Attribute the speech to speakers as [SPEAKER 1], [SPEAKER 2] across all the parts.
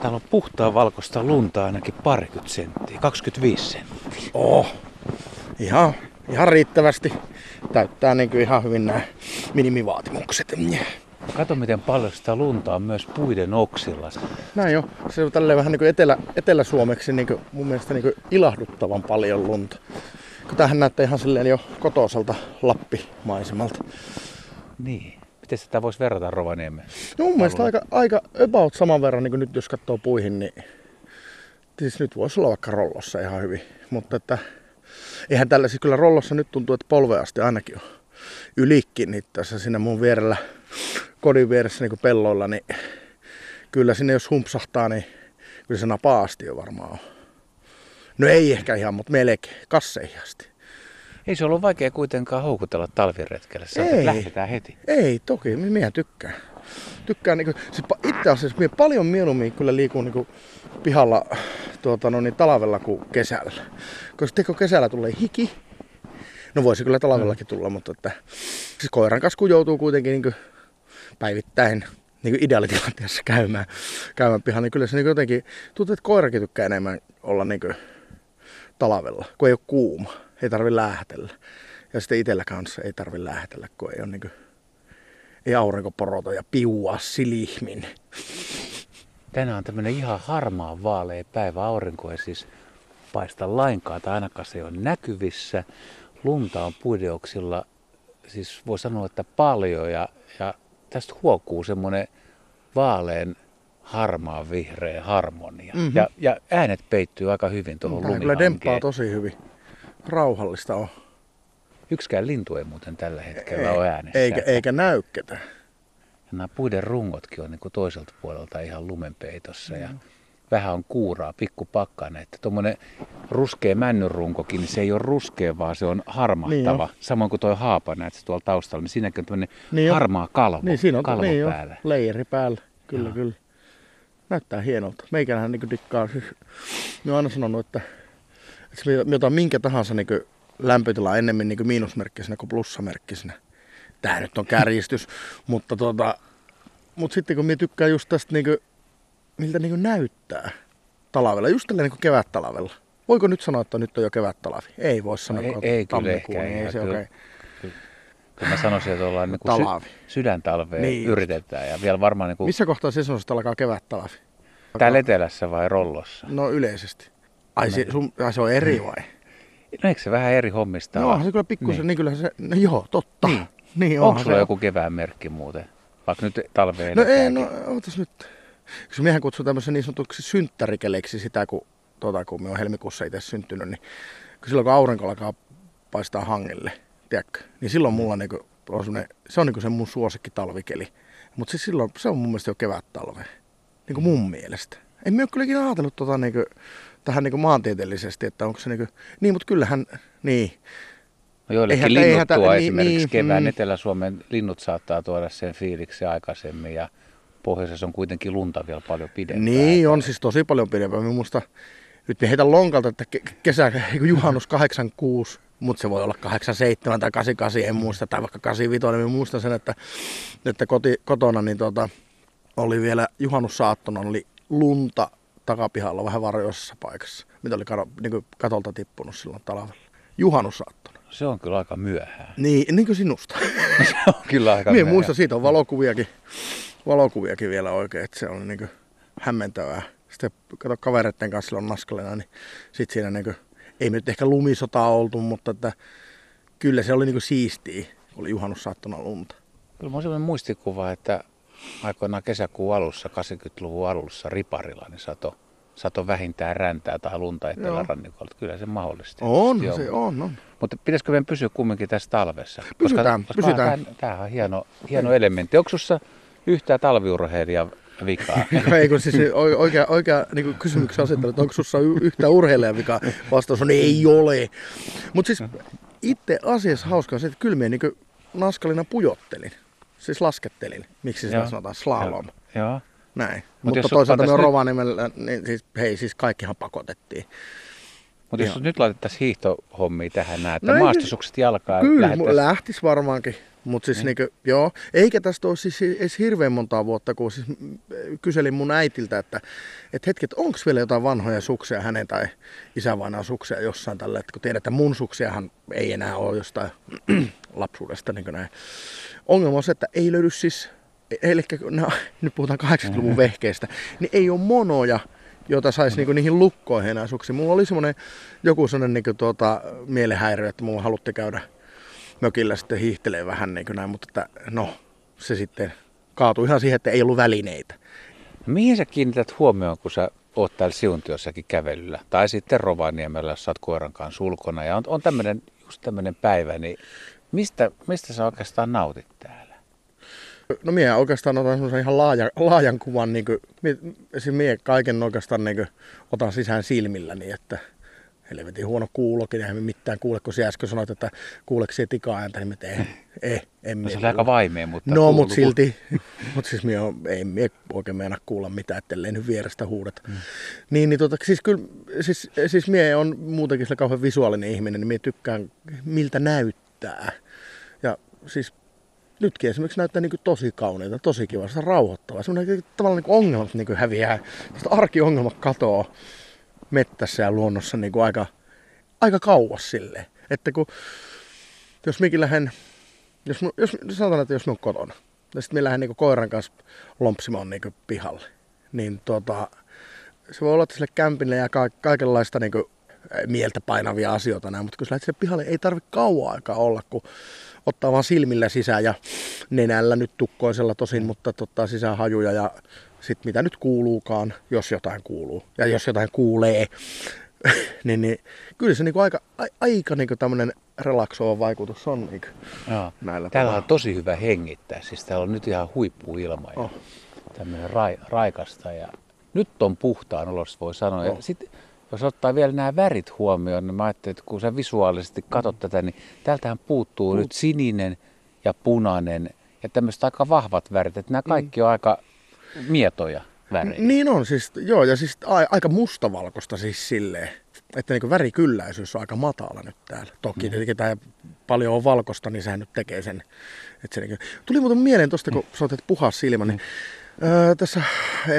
[SPEAKER 1] Täällä on puhtaa valkoista lunta ainakin parikymmentä senttiä, 25 senttiä.
[SPEAKER 2] Oh, ihan, ihan riittävästi. Täyttää niin kuin ihan hyvin nämä minimivaatimukset.
[SPEAKER 1] Kato miten paljon sitä lunta on myös puiden oksilla.
[SPEAKER 2] Näin jo. Se on tälleen vähän niin kuin Etelä, Etelä-Suomeksi niin kuin mun mielestä niin kuin ilahduttavan paljon lunta. Kun tämähän näyttää ihan silleen jo kotoiselta Lappimaisemalta.
[SPEAKER 1] Niin. Miten sitä voisi verrata Rovaniemeen?
[SPEAKER 2] No mun mielestä aika, aika about saman verran, niin kuin nyt jos katsoo puihin, niin siis nyt voisi olla vaikka rollossa ihan hyvin. Mutta että eihän tällä siis kyllä rollossa nyt tuntuu, että polveasti ainakin on ylikin niin tässä siinä mun vierellä, kodin vieressä niin pelloilla, niin kyllä sinne jos humpsahtaa, niin kyllä se napaasti jo varmaan on. No ei ehkä ihan, mutta melkein, kasseihin asti.
[SPEAKER 1] Ei se ollut vaikea kuitenkaan houkutella talviretkelle. Se
[SPEAKER 2] Ei.
[SPEAKER 1] lähdetään heti.
[SPEAKER 2] Ei, toki, minä tykkään. Tykkään niinku, siis pa- itse asiassa minä paljon mieluummin kyllä liikun niinku pihalla tuota, no niin, talvella kuin kesällä. Koska teko kesällä tulee hiki, no voisi kyllä talvellakin tulla, mutta että, siis koiran kanssa kun joutuu kuitenkin niinku päivittäin niin kuin ideaalitilanteessa käymään, käymään pihan, niin kyllä se niin jotenkin, tuntuu, että koirakin tykkää enemmän olla niin kuin talvella, kun ei ole kuuma, ei tarvi lähetellä. Ja sitten itsellä kanssa ei tarvi lähetellä, kun ei ole niin kuin, ei aurinkoporota ja piua silihmin.
[SPEAKER 1] Tänään on tämmöinen ihan harmaa vaalea päivä. Aurinko ei siis paista lainkaan, tai ainakaan se ei ole näkyvissä. Lunta on puideoksilla, siis voi sanoa, että paljon. Ja, ja tästä huokuu semmoinen vaalean harmaan vihreä harmonia.
[SPEAKER 2] Mhm.
[SPEAKER 1] Ja, ja äänet peittyy aika hyvin tuohon
[SPEAKER 2] Tämä kyllä demppaa tosi hyvin. Rauhallista on.
[SPEAKER 1] Yksikään lintu ei muuten tällä hetkellä ole äänessä.
[SPEAKER 2] eikä, eikä näykketä.
[SPEAKER 1] Ja nämä puiden rungotkin on niin kuin toiselta puolelta ihan lumenpeitossa ja vähän on kuuraa, pikku pakkanen. Että tuommoinen ruskea männynrunkokin, niin se ei ole ruskea, vaan se on harmahtava.
[SPEAKER 2] Niin
[SPEAKER 1] Samoin kuin tuo haapa, näet sä tuolla taustalla, niin siinäkin on tämmöinen
[SPEAKER 2] Niin
[SPEAKER 1] harmaa kalvo,
[SPEAKER 2] Niin siinä on
[SPEAKER 1] kalvo
[SPEAKER 2] niin
[SPEAKER 1] päällä.
[SPEAKER 2] leijeri päällä. Kyllä,
[SPEAKER 1] Joo.
[SPEAKER 2] kyllä. Näyttää hienolta. Meikälähän niin dikkaa. Siis, mä oon aina sanonut, että, otan minkä tahansa niin lämpötilaa ennemmin niin miinusmerkkisenä kuin plussamerkkisenä. Tää nyt on kärjistys, mutta tota, mutta sitten kun mä tykkään just tästä niin kuin, miltä niin kuin näyttää talvella, just tällä niin kuin kevät-talvella. Voiko nyt sanoa, että nyt on jo kevät-talvi? Ei voi sanoa,
[SPEAKER 1] ei- ei kyllä ehkä
[SPEAKER 2] niin ei se
[SPEAKER 1] kyllä.
[SPEAKER 2] okei.
[SPEAKER 1] Kyllä mä sanoisin, että ollaan niin kuin
[SPEAKER 2] Talavi.
[SPEAKER 1] sydäntalvea
[SPEAKER 2] Niin.
[SPEAKER 1] yritetään. Ja vielä varmaan niin kuin
[SPEAKER 2] Missä kohtaa sesonsta alkaa kevät-talvi?
[SPEAKER 1] täällä etelässä vai rollossa.
[SPEAKER 2] No yleisesti. Ai se, sun, ai se on eri vai?
[SPEAKER 1] No eikö se vähän eri hommista
[SPEAKER 2] No onhan se kyllä pikkusen,
[SPEAKER 1] Niin.
[SPEAKER 2] niin, kyllä se, no joo, totta.
[SPEAKER 1] Niin.
[SPEAKER 2] niin
[SPEAKER 1] Onko sulla
[SPEAKER 2] se.
[SPEAKER 1] joku kevään merkki muuten? Vaikka nyt talveen
[SPEAKER 2] No ei, no ootas nyt. Koska miehän kutsuu tämmöisen niin sanotuksi synttärikeleksi sitä, kun, tota, kun me on helmikuussa itse syntynyt, niin kun silloin kun aurinko alkaa paistaa hangelle, tiedätkö, niin silloin mulla niinku on se on niinku se mun suosikki talvikeli. Mutta siis silloin se on mun mielestä jo kevät talve. Niin kuin mun mielestä. En mä ole kyllä ikinä ajatellut tota niinku, tähän niinku maantieteellisesti, että onko se niinku, niin, mutta kyllähän, niin.
[SPEAKER 1] No joillekin
[SPEAKER 2] Eihän-
[SPEAKER 1] linnut
[SPEAKER 2] eihän
[SPEAKER 1] tuo
[SPEAKER 2] niin,
[SPEAKER 1] esimerkiksi
[SPEAKER 2] niin,
[SPEAKER 1] kevään
[SPEAKER 2] mm.
[SPEAKER 1] Etelä-Suomen linnut saattaa tuoda sen fiiliksi aikaisemmin ja pohjoisessa on kuitenkin lunta vielä paljon pidempään.
[SPEAKER 2] Niin, on siis tosi paljon pidempään. Minusta nyt me heitän lonkalta, että ke- kesä, juhannus 86, mutta se voi olla 87 tai 88, en muista, tai vaikka 85, niin muistan sen, että, että koti, kotona niin tota, oli vielä juhannussaattona oli lunta takapihalla vähän varjoisessa paikassa, mitä oli niin kuin katolta tippunut silloin talvella. Juhannussaattona.
[SPEAKER 1] Se on kyllä aika myöhään.
[SPEAKER 2] Niin, niin kuin sinusta.
[SPEAKER 1] Se on kyllä aika myöhään.
[SPEAKER 2] muistan, siitä on valokuviakin, valokuviakin vielä oikein, että se on niin hämmentävää. Sitten kato kavereiden kanssa silloin naskalena, niin sitten siinä niin kuin, ei me nyt ehkä lumisotaa oltu, mutta että kyllä se oli niin siistiä, kun oli juhannussaattona lunta.
[SPEAKER 1] Kyllä on sellainen muistikuva, että aikoinaan kesäkuun alussa, 80-luvun alussa Riparilla, niin sato, sato vähintään räntää tai lunta etelärannikolla. Kyllä se mahdollisesti.
[SPEAKER 2] On,
[SPEAKER 1] Joo.
[SPEAKER 2] se on, on.
[SPEAKER 1] Mutta pitäisikö meidän pysyä kumminkin tässä talvessa?
[SPEAKER 2] Pysytään,
[SPEAKER 1] koska,
[SPEAKER 2] pysytään.
[SPEAKER 1] Koska tämähän on hieno, hieno elementti. Onko sinussa yhtään talviurheilija vikaa?
[SPEAKER 2] Ei kun siis oikea, oikea niin kuin kysymyksen asettelu, että onko sinussa y- yhtään urheilijan vika? Vastaus on ei ole. Mutta siis itse asiassa hauskaa se, että kyllä minä niin naskalina pujottelin. Siis laskettelin. Miksi sitä
[SPEAKER 1] Joo.
[SPEAKER 2] sanotaan? Slalom.
[SPEAKER 1] Joo.
[SPEAKER 2] Näin.
[SPEAKER 1] Mut
[SPEAKER 2] Mutta
[SPEAKER 1] jos
[SPEAKER 2] toisaalta me on
[SPEAKER 1] nyt-
[SPEAKER 2] Rovaniemellä, niin siis, hei, siis kaikkihan pakotettiin.
[SPEAKER 1] Mutta jos nyt laitettaisiin hiihtohommia tähän näin, että
[SPEAKER 2] No
[SPEAKER 1] maastosukset jalkaan
[SPEAKER 2] Kyllä,
[SPEAKER 1] lähettäisiin.
[SPEAKER 2] lähtis. lähtis varmaankin. Mutta siis
[SPEAKER 1] Niin.
[SPEAKER 2] niinku, joo, eikä tästä ole siis edes hirveän montaa vuotta, kun siis mm, kyselin mun äitiltä, että et hetket, onko vielä jotain vanhoja suksia hänen tai isävainaan suksia jossain tällä, että kun tiedät, että mun suksiahan ei enää ole jostain lapsuudesta niin näin. Ongelma on se, että ei löydy siis, eli no, nyt puhutaan 80-luvun vehkeistä, niin ei ole monoja, jota saisi niinku niihin lukkoihin enää suksi. Mulla oli semmoinen joku semmoinen niinku tuota, mielenhäiriö, että mulla halutti käydä mökillä sitten hiihtelee vähän niin näin, mutta että, no, se sitten kaatui ihan siihen, että ei ollut välineitä.
[SPEAKER 1] Mihin sä kiinnität huomioon, kun sä oot täällä Siuntiossakin kävelyllä? Tai sitten Rovaniemellä, jos sä oot koiran kanssa ulkona ja on, on tämmönen, just tämmöinen päivä, niin mistä, mistä sä oikeastaan nautit täällä?
[SPEAKER 2] No minä oikeastaan otan semmoisen ihan laajan, laajan kuvan, niin kuin, siis minä kaiken oikeastaan niin kuin, otan sisään silmilläni, että helvetin huono kuulokin, eihän me mitään kuule, kun sinä äsken sanoit, että kuuleeko sinä tika-ääntä, niin me ei, ei, en
[SPEAKER 1] No, se oli aika vaimea, mutta...
[SPEAKER 2] No,
[SPEAKER 1] kuuluu-
[SPEAKER 2] mutta silti. mutta siis minä ei minä oikein meina kuulla mitään, ettei nyt vierestä huudat. Mm. Niin, niin tota, siis kyllä, siis, siis minä on muutenkin sillä kauhean visuaalinen ihminen, niin minä tykkään miltä näyttää. Ja siis nytkin esimerkiksi näyttää niin tosi kauniita, tosi kiva, se rauhoittavaa. Semmoinen tavallaan niin ongelmat niin häviää, arkiongelmat katoaa mettässä ja luonnossa niin kuin aika, aika kauas silleen. Että kun, jos minäkin lähden, jos, jos sanotaan, että jos minä kotona, ja sitten minä lähden niin koiran kanssa lompsimaan niin pihalle, niin tota, se voi olla, että sille kämpille ja ka- kaikenlaista niin mieltä painavia asioita näin, mutta kun sä lähdet pihalle, ei tarvitse kauan aikaa olla, kun ottaa vaan silmillä sisään ja nenällä nyt tukkoisella tosin, mutta ottaa sisään hajuja ja sitten mitä nyt kuuluukaan, jos jotain kuuluu ja jos jotain kuulee, niin, niin kyllä se niinku aika, a, aika niinku tämmöinen relaksoiva vaikutus on niinku
[SPEAKER 1] Joo.
[SPEAKER 2] näillä
[SPEAKER 1] Täällä on tosi hyvä hengittää, siis täällä on nyt ihan huippuilma ja
[SPEAKER 2] Oh.
[SPEAKER 1] tämmöinen rai, raikasta ja nyt on puhtaan olos voi sanoa. Ja
[SPEAKER 2] Oh.
[SPEAKER 1] sit, jos ottaa vielä nämä värit huomioon, niin mä ajattelin, että kun sä visuaalisesti katsot tätä, niin täältähän puuttuu nyt sininen ja punainen ja tämmöiset aika vahvat värit, että nämä kaikki on aika mietoja värejä.
[SPEAKER 2] Niin on, siis, joo, ja siis a, aika mustavalkoista siis silleen, että niin värikylläisyys on aika matala nyt täällä. Toki mm. tietenkin tämä paljon on valkoista, niin sehän nyt tekee sen. Että se niin Tuli muuten mieleen tuosta, kun sä oot, että puhas silmä, niin öö, tässä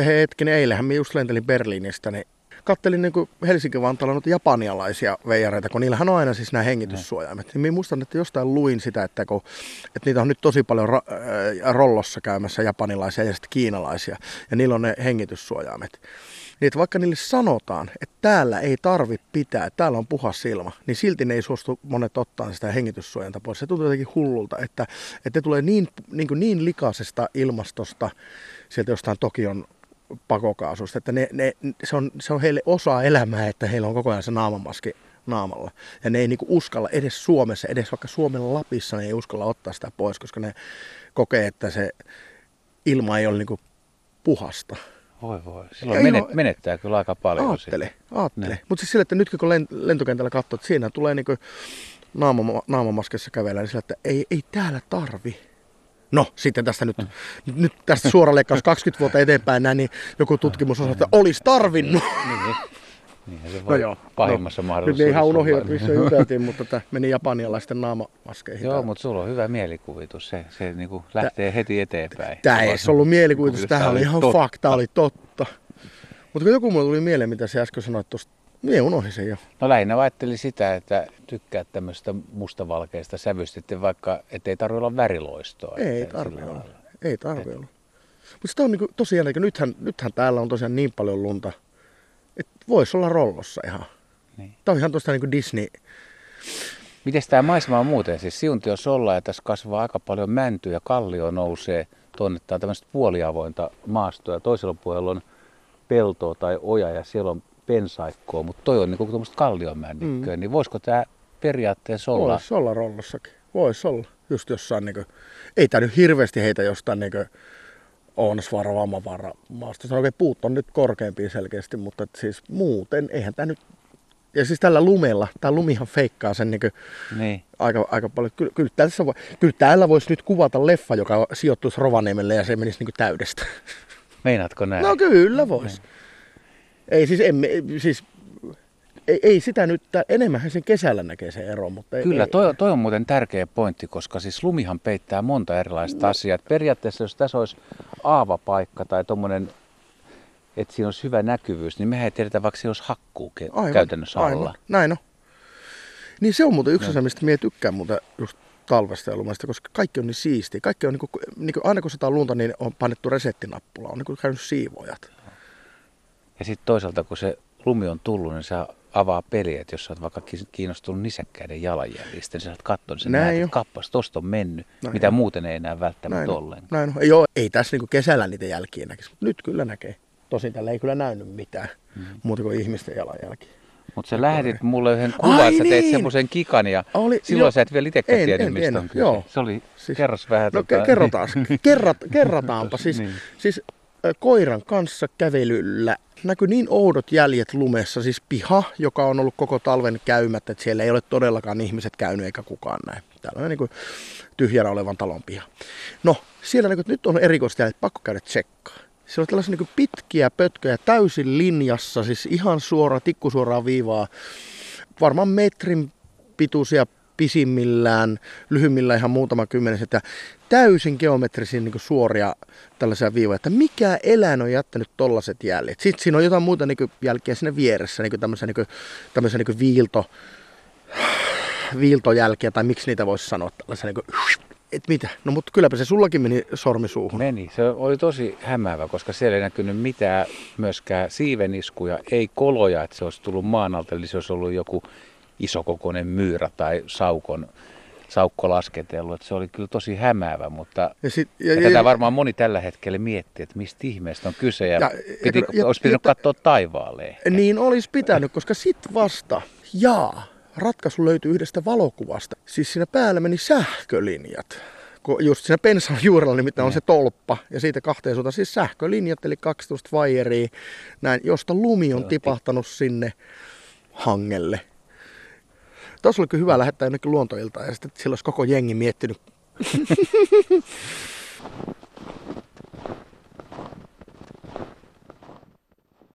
[SPEAKER 2] hetkinen eilähän mä just lentelin Berliinistä, niin kattelin niin Helsinki-Vantaalla noita japanialaisia veijareita, kun niillähän on aina siis nämä hengityssuojaimet. Niin muistan, että jostain luin sitä, että, kun, että niitä on nyt tosi paljon ra- äh, rollossa käymässä japanilaisia ja sitten kiinalaisia, ja niillä on ne hengityssuojaimet. Niin vaikka niille sanotaan, että täällä ei tarvi pitää, täällä on puhas silma, niin silti ne ei suostu monet ottaa sitä hengityssuojanta pois. Se tuntuu jotenkin hullulta, että, että ne tulee niin, niin, niin likaisesta ilmastosta sieltä jostain Tokion pakokaasusta, että ne, ne, se, on, se on heille osa elämää, että heillä on koko ajan se naamamaski naamalla. Ja ne ei niinku uskalla edes Suomessa, edes vaikka Suomen Lapissa, ne ei uskalla ottaa sitä pois, koska ne kokee, että se ilma ei ole niinku puhasta.
[SPEAKER 1] Voi voi. Silloin menet,
[SPEAKER 2] oo-
[SPEAKER 1] menettää kyllä aika paljon.
[SPEAKER 2] Aattele, aattele.
[SPEAKER 1] Niin.
[SPEAKER 2] Mutta siis sillä, että nytkin kun len- lentokentällä katsoo, että siinä tulee niinku naamama, naamamaskessa kävellä, niin sillä, että ei, ei täällä tarvi. No, sitten tästä nyt, nyt tästä suora leikkaus 20 vuotta eteenpäin näin, niin joku tutkimus on, että olisi tarvinnut.
[SPEAKER 1] Niin, niinhän se voi
[SPEAKER 2] No joo.
[SPEAKER 1] pahimmassa
[SPEAKER 2] no, Nyt
[SPEAKER 1] mahdollisuudessa.
[SPEAKER 2] me ihan unohdin, että missä juteltiin, mutta tämä meni japanialaisten naamamaskeihin.
[SPEAKER 1] Joo, mutta sulla on hyvä mielikuvitus. Se, se niinku lähtee heti eteenpäin.
[SPEAKER 2] Tämä ei ollut mielikuvitus, tämähän oli ihan fakta, oli totta. Mutta kun joku mulle tuli mieleen, mitä se äsken sanoit tuosta, minä unohdin sen jo.
[SPEAKER 1] No lähinnä ajattelin sitä, että tykkää tämmöistä mustavalkeista sävystä, vaikka ettei tarvitse olla väriloistoa.
[SPEAKER 2] Ei
[SPEAKER 1] että
[SPEAKER 2] tarvi
[SPEAKER 1] sillä
[SPEAKER 2] olla.
[SPEAKER 1] lailla.
[SPEAKER 2] Ei tarvi olla. Mutta sitä on niinku, tosiaan, niin nythän, nythän täällä on tosiaan niin paljon lunta, että voisi olla rollossa ihan.
[SPEAKER 1] Niin.
[SPEAKER 2] Tämä on ihan tuosta niin Disney.
[SPEAKER 1] Miten tämä maisema on muuten? Siis Siuntiossa ollaan ja tässä kasvaa aika paljon mäntyä ja kallio nousee. Tuonne tää on tämmöistä puoliavointa maastoa ja toisella puolella on peltoa tai oja ja siellä on pensaikkoa, mutta toi on niinku tuommoista kallionmännikköä. Mm. Niin voisiko tämä periaatteessa olla?
[SPEAKER 2] Voisi olla rollossakin. Voisi olla. Just jossain, niin kuin, ei tämä nyt hirveästi heitä jostain niin kuin, Oonasvaara, Vammavaara on oikein puut on nyt korkeampia selkeästi, mutta et siis muuten eihän tämä nyt... Ja siis tällä lumella, tämä lumihan feikkaa sen niin kuin,
[SPEAKER 1] Niin.
[SPEAKER 2] aika, aika paljon. Kyllä, kyllä, tässä voi, kyllä täällä voisi nyt kuvata leffa, joka sijoittuisi Rovaniemelle ja se menisi niin kuin täydestä.
[SPEAKER 1] Meinaatko näin?
[SPEAKER 2] No kyllä voisi. Ei siis, emme, siis ei, ei sitä nyt, enemmän sen kesällä näkee se ero, mutta ei,
[SPEAKER 1] Kyllä,
[SPEAKER 2] ei,
[SPEAKER 1] toi, toi on muuten tärkeä pointti, koska siis lumihan peittää monta erilaista no. asiaa. Periaatteessa jos tässä olisi aavapaikka tai tuommoinen, että siinä olisi hyvä näkyvyys, niin mehän ei tiedetä, vaikka se olisi hakkuu aivan, käytännössä alla. Aivan.
[SPEAKER 2] Näin on. Niin se on muuten yksi no. asia, mistä minä tykkään muuten just talvesta ja lumesta, koska kaikki on niin siistiä. Kaikki on niin kuin, niin kuin, aina kun sataa lunta, niin on painettu resettinappula. On niin kuin käynyt siivojat.
[SPEAKER 1] Ja sitten toisaalta, kun se lumi on tullut, niin se avaa peliä, että jos sä oot vaikka kiinnostunut nisäkkäiden jalanjäljistä, niin sä katsoa, niin sä Näin näet, että kappas, tosta on mennyt, Näin mitä jo. muuten ei enää välttämättä Näin ollenkaan.
[SPEAKER 2] Näin on. Joo, ei tässä niin kesällä niitä jälkiä näkisi, mutta nyt kyllä näkee. Tosin tällä ei kyllä näynyt mitään, mm. muuta kuin ihmisten jalanjälkiä.
[SPEAKER 1] Mutta sä lähetit mulle yhden kuvan, Ai sä teit niin. semmoisen kikan ja Oli, silloin jo. sä et vielä itsekään tiennyt, mistä on kyse. Joo. Se oli, siis, kerros vähän.
[SPEAKER 2] No tota, kerrotaan, kerrat, kerrataanpa. Siis, niin. siis koiran kanssa kävelyllä näkyy niin oudot jäljet lumessa, siis piha, joka on ollut koko talven käymättä, että siellä ei ole todellakaan ihmiset käynyt eikä kukaan näin. On niin kuin tyhjänä olevan talon piha. No, siellä niin kuin, nyt on erikoista pakko käydä tsekkaa. Siellä on tällaisia niin pitkiä pötköjä täysin linjassa, siis ihan suora, tikkusuoraa viivaa. Varmaan metrin pituisia pisimmillään, lyhyimmillään ihan muutama kymmenes, että täysin geometrisia niin suoria tällaisia viivoja, että mikä eläin on jättänyt tollaset jäljet. Sitten siinä on jotain muuta niin jälkeä siinä vieressä, niin tämmöisiä, niin tämmöisiä niin viilto, viiltojälkiä, tai miksi niitä voisi sanoa, tällaisia niin kuin, et mitä? No mutta kylläpä se sullakin meni sormi suuhun.
[SPEAKER 1] Meni. Se oli tosi hämäävä, koska siellä ei näkynyt mitään myöskään siiveniskuja, ei koloja, että se olisi tullut maan alta, eli se olisi ollut joku isokokoinen myyrä tai saukon saukko lasketellut. Että se oli kyllä tosi hämäävä, mutta ja sit, ja, ja, tätä ja, varmaan moni tällä hetkellä miettii, että mistä ihmeestä on kyse ja, ja, piti, ja olisi pitänyt ja, katsoa taivaalle. Ehkä.
[SPEAKER 2] Niin olisi pitänyt, koska sit vasta, jaa, ratkaisu löytyy yhdestä valokuvasta. Siis siinä päällä meni sähkölinjat. Kun just siinä pensan juurella nimittäin on se tolppa ja siitä kahteen suuntaan siis sähkölinjat eli 12 vajeria, näin, josta lumi on tipahtanut sinne hangelle. Tuossa oli hyvä lähettää jonnekin luontoiltaan ja sitten sillä olisi koko jengi miettinyt.